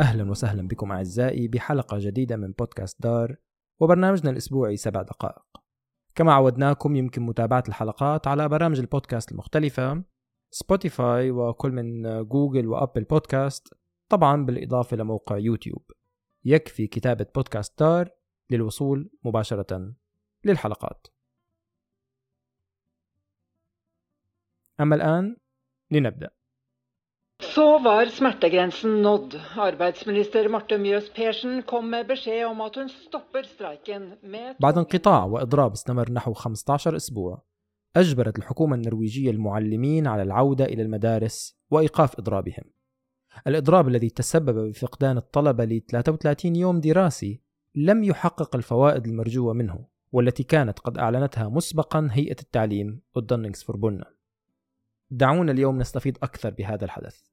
أهلا وسهلا بكم أعزائي بحلقة جديدة من بودكاست دار وبرنامجنا الأسبوعي سبع دقائق. كما عودناكم يمكن متابعة الحلقات على برامج البودكاست المختلفة سبوتيفاي وكل من جوجل وأبل بودكاست طبعا بالإضافة لموقع يوتيوب. يكفي كتابة بودكاست دار للوصول مباشرة للحلقات. أما الآن لنبدأ. Så var smertegrensen nådd. Arbeidsminister Marte Mjøs Persen kom med beskjed om at hun stopper streiken med بعد انقطاع وإضراب استمر نحو 15 أسبوع أجبرت الحكومة النرويجية المعلمين على العودة إلى المدارس وإيقاف إضرابهم. الإضراب الذي تسبب بفقدان الطلبة ل 33 يوم دراسي لم يحقق الفوائد المرجوة منه والتي كانت قد أعلنتها مسبقا هيئة التعليم والدنينغز فوربونا دعونا اليوم نستفيد أكثر بهذا الحدث.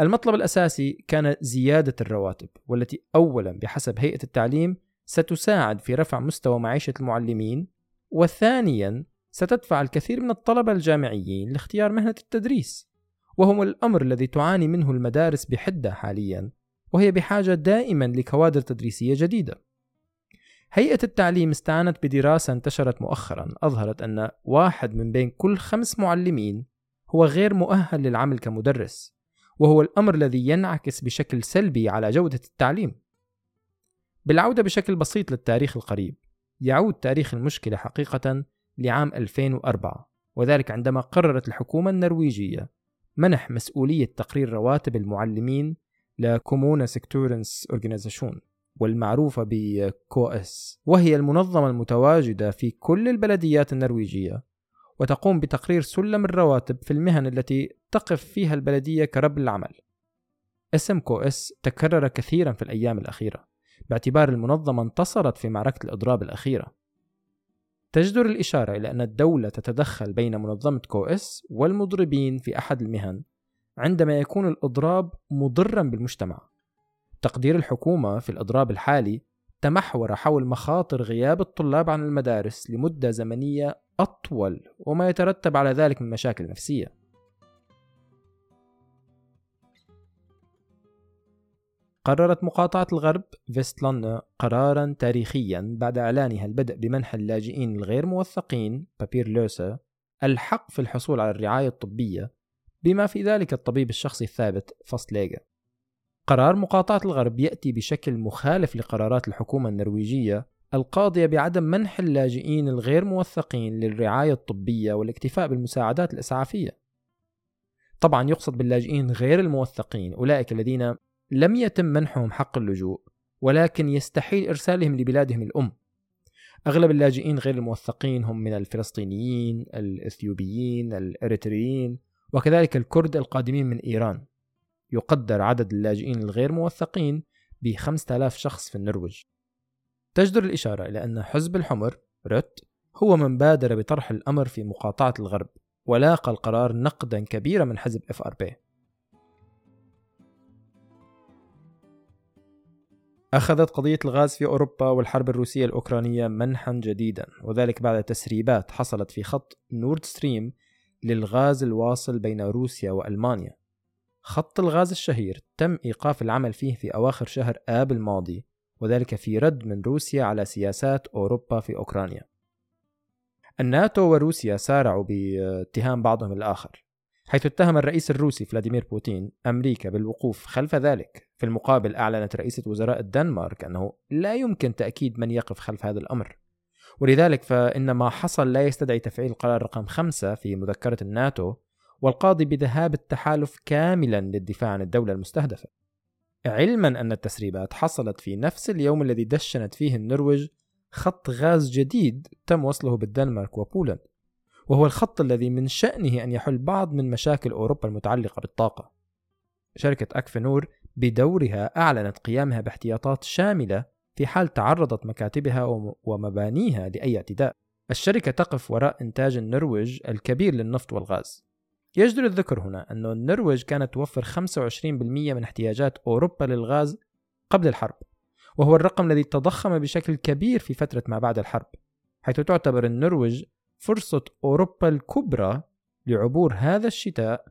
المطلب الأساسي كان زيادة الرواتب والتي أولا بحسب هيئة التعليم ستساعد في رفع مستوى معيشة المعلمين وثانيا ستدفع الكثير من الطلبة الجامعيين لاختيار مهنة التدريس وهو الأمر الذي تعاني منه المدارس بحدة حاليا وهي بحاجة دائما لكوادر تدريسية جديدة. هيئة التعليم استعانت بدراسة انتشرت مؤخرا أظهرت أن واحد من بين كل خمس معلمين هو غير مؤهل للعمل كمدرس. وهو الأمر الذي ينعكس بشكل سلبي على جودة التعليم. بالعودة بشكل بسيط للتاريخ القريب يعود تاريخ المشكلة حقيقة لعام 2004 وذلك عندما قررت الحكومة النرويجية منح مسؤولية تقرير رواتب المعلمين ل Kommunesektorens organisasjon والمعروفة ب KS وهي المنظمة المتواجدة في كل البلديات النرويجية وتقوم بتقرير سلم الرواتب في المهن التي تقف فيها البلدية كرب العمل. اسم KS تكرر كثيرا في الأيام الأخيرة باعتبار المنظمة انتصرت في معركة الإضراب الأخيرة. تجدر الإشارة إلى أن الدولة تتدخل بين منظمة KS والمضربين في أحد المهن عندما يكون الإضراب مضرا بالمجتمع. تقدير الحكومة في الإضراب الحالي تمحور حول مخاطر غياب الطلاب عن المدارس لمدة زمنية أطول وما يترتب على ذلك من مشاكل نفسية. قررت مقاطعة الغرب فيستلانا قرارا تاريخيا بعد إعلانها البدء بمنح اللاجئين الغير موثقين بابير لوسا الحق في الحصول على الرعاية الطبية بما في ذلك الطبيب الشخصي الثابت فاستليغا قرار مقاطعة الغرب يأتي بشكل مخالف لقرارات الحكومة النرويجية القاضية بعدم منح اللاجئين الغير موثقين للرعاية الطبية والاكتفاء بالمساعدات الإسعافية. طبعا يقصد باللاجئين غير الموثقين أولئك الذين لم يتم منحهم حق اللجوء ولكن يستحيل إرسالهم لبلادهم الأم. أغلب اللاجئين غير الموثقين هم من الفلسطينيين، الإثيوبيين، الإريتريين، وكذلك الكرد القادمين من إيران. يقدر عدد اللاجئين الغير موثقين ب 5000 شخص في النرويج. تجدر الإشارة إلى أن حزب الحمر روت هو من بادر بطرح الأمر في مقاطعة الغرب ولاقى القرار نقدا كبيرا من حزب إف أخذت قضية الغاز في أوروبا والحرب الروسية الأوكرانية منحى جديدا وذلك بعد تسريبات حصلت في خط نورد ستريم للغاز الواصل بين روسيا وألمانيا. خط الغاز الشهير تم إيقاف العمل فيه في أواخر شهر آب الماضي وذلك في رد من روسيا على سياسات أوروبا في أوكرانيا. الناتو وروسيا سارعوا باتهام بعضهم الآخر. حيث اتهم الرئيس الروسي فلاديمير بوتين أمريكا بالوقوف خلف ذلك. في المقابل أعلنت رئيسة وزراء الدنمارك أنه لا يمكن تأكيد من يقف خلف هذا الأمر. ولذلك فإن ما حصل لا يستدعي تفعيل قرار رقم خمسة في مذكرة الناتو والقاضي بذهاب التحالف كاملا للدفاع عن الدولة المستهدفة. علما أن التسريبات حصلت في نفس اليوم الذي دشنت فيه النرويج خط غاز جديد تم وصله بالدنمارك وبولند وهو الخط الذي من شأنه أن يحل بعض من مشاكل أوروبا المتعلقة بالطاقة. شركة أكفنور بدورها أعلنت قيامها باحتياطات شاملة في حال تعرضت مكاتبها ومبانيها لأي اعتداء. الشركة تقف وراء إنتاج النرويج الكبير للنفط والغاز. يجدر الذكر هنا أن النرويج كانت توفر 25% من احتياجات أوروبا للغاز قبل الحرب وهو الرقم الذي تضخم بشكل كبير في فترة ما بعد الحرب حيث تعتبر النرويج فرصة أوروبا الكبرى لعبور هذا الشتاء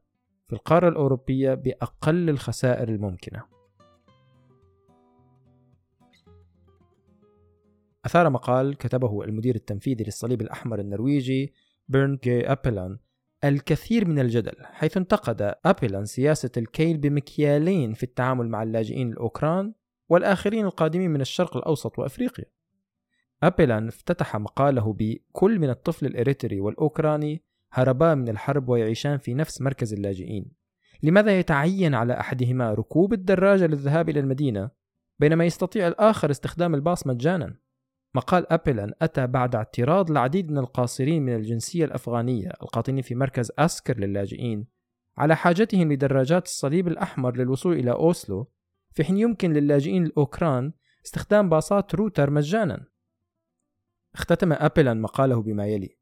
في القارة الأوروبية بأقل الخسائر الممكنة. أثار مقال كتبه المدير التنفيذي للصليب الأحمر النرويجي بيرنت جي أبلاند الكثير من الجدل حيث انتقد أبلاند سياسة الكيل بمكيالين في التعامل مع اللاجئين الأوكران والآخرين القادمين من الشرق الأوسط وأفريقيا أبيلان افتتح مقاله بكل من الطفل الإريتري والأوكراني هربا من الحرب ويعيشان في نفس مركز اللاجئين لماذا يتعين على أحدهما ركوب الدراجة للذهاب إلى المدينة بينما يستطيع الآخر استخدام الباص مجانا؟ مقال أبيلان أتى بعد اعتراض العديد من القاصرين من الجنسية الأفغانية القاطنين في مركز أسكر للاجئين على حاجتهم لدراجات الصليب الأحمر للوصول إلى أوسلو في حين يمكن للاجئين الأوكران استخدام باصات روتر مجانا. اختتم أبيلان مقاله بما يلي.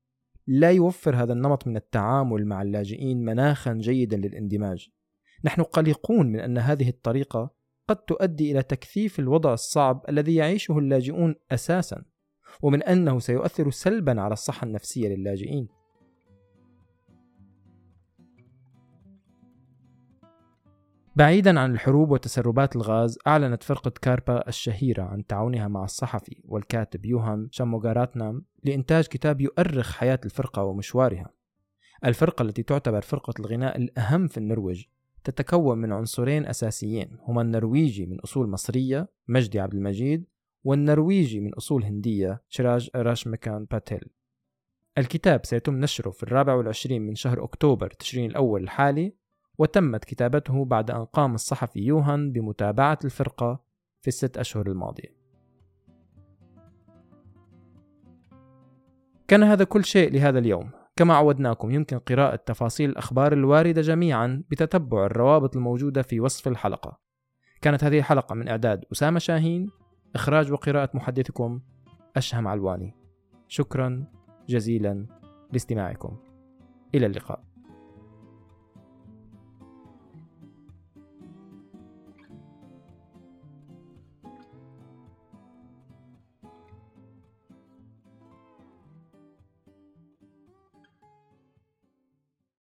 لا يوفر هذا النمط من التعامل مع اللاجئين مناخا جيدا للاندماج. نحن قلقون من أن هذه الطريقة قد تؤدي إلى تكثيف الوضع الصعب الذي يعيشه اللاجئون أساسا ومن أنه سيؤثر سلبا على الصحة النفسية للاجئين. بعيدا عن الحروب وتسربات الغاز أعلنت فرقة كاربا الشهيرة عن تعاونها مع الصحفي والكاتب يوهان شاموغاراتنام لإنتاج كتاب يؤرخ حياة الفرقة ومشوارها. الفرقة التي تعتبر فرقة الغناء الأهم في النرويج تتكون من عنصرين أساسيين هما النرويجي من أصول مصرية مجدي عبد المجيد والنرويجي من أصول هندية شراج راشمكان باتيل. الكتاب سيتم نشره في الرابع والعشرين من شهر أكتوبر تشرين الأول الحالي وتمت كتابته بعد أن قام الصحفي يوهان بمتابعة الفرقة في الست أشهر الماضية. كان هذا كل شيء لهذا اليوم. كما عودناكم يمكن قراءة تفاصيل الأخبار الواردة جميعا بتتبع الروابط الموجودة في وصف الحلقة. كانت هذه الحلقة من إعداد أسامة شاهين إخراج وقراءة محدثكم أشهم علواني. شكرا جزيلا لاستماعكم. إلى اللقاء.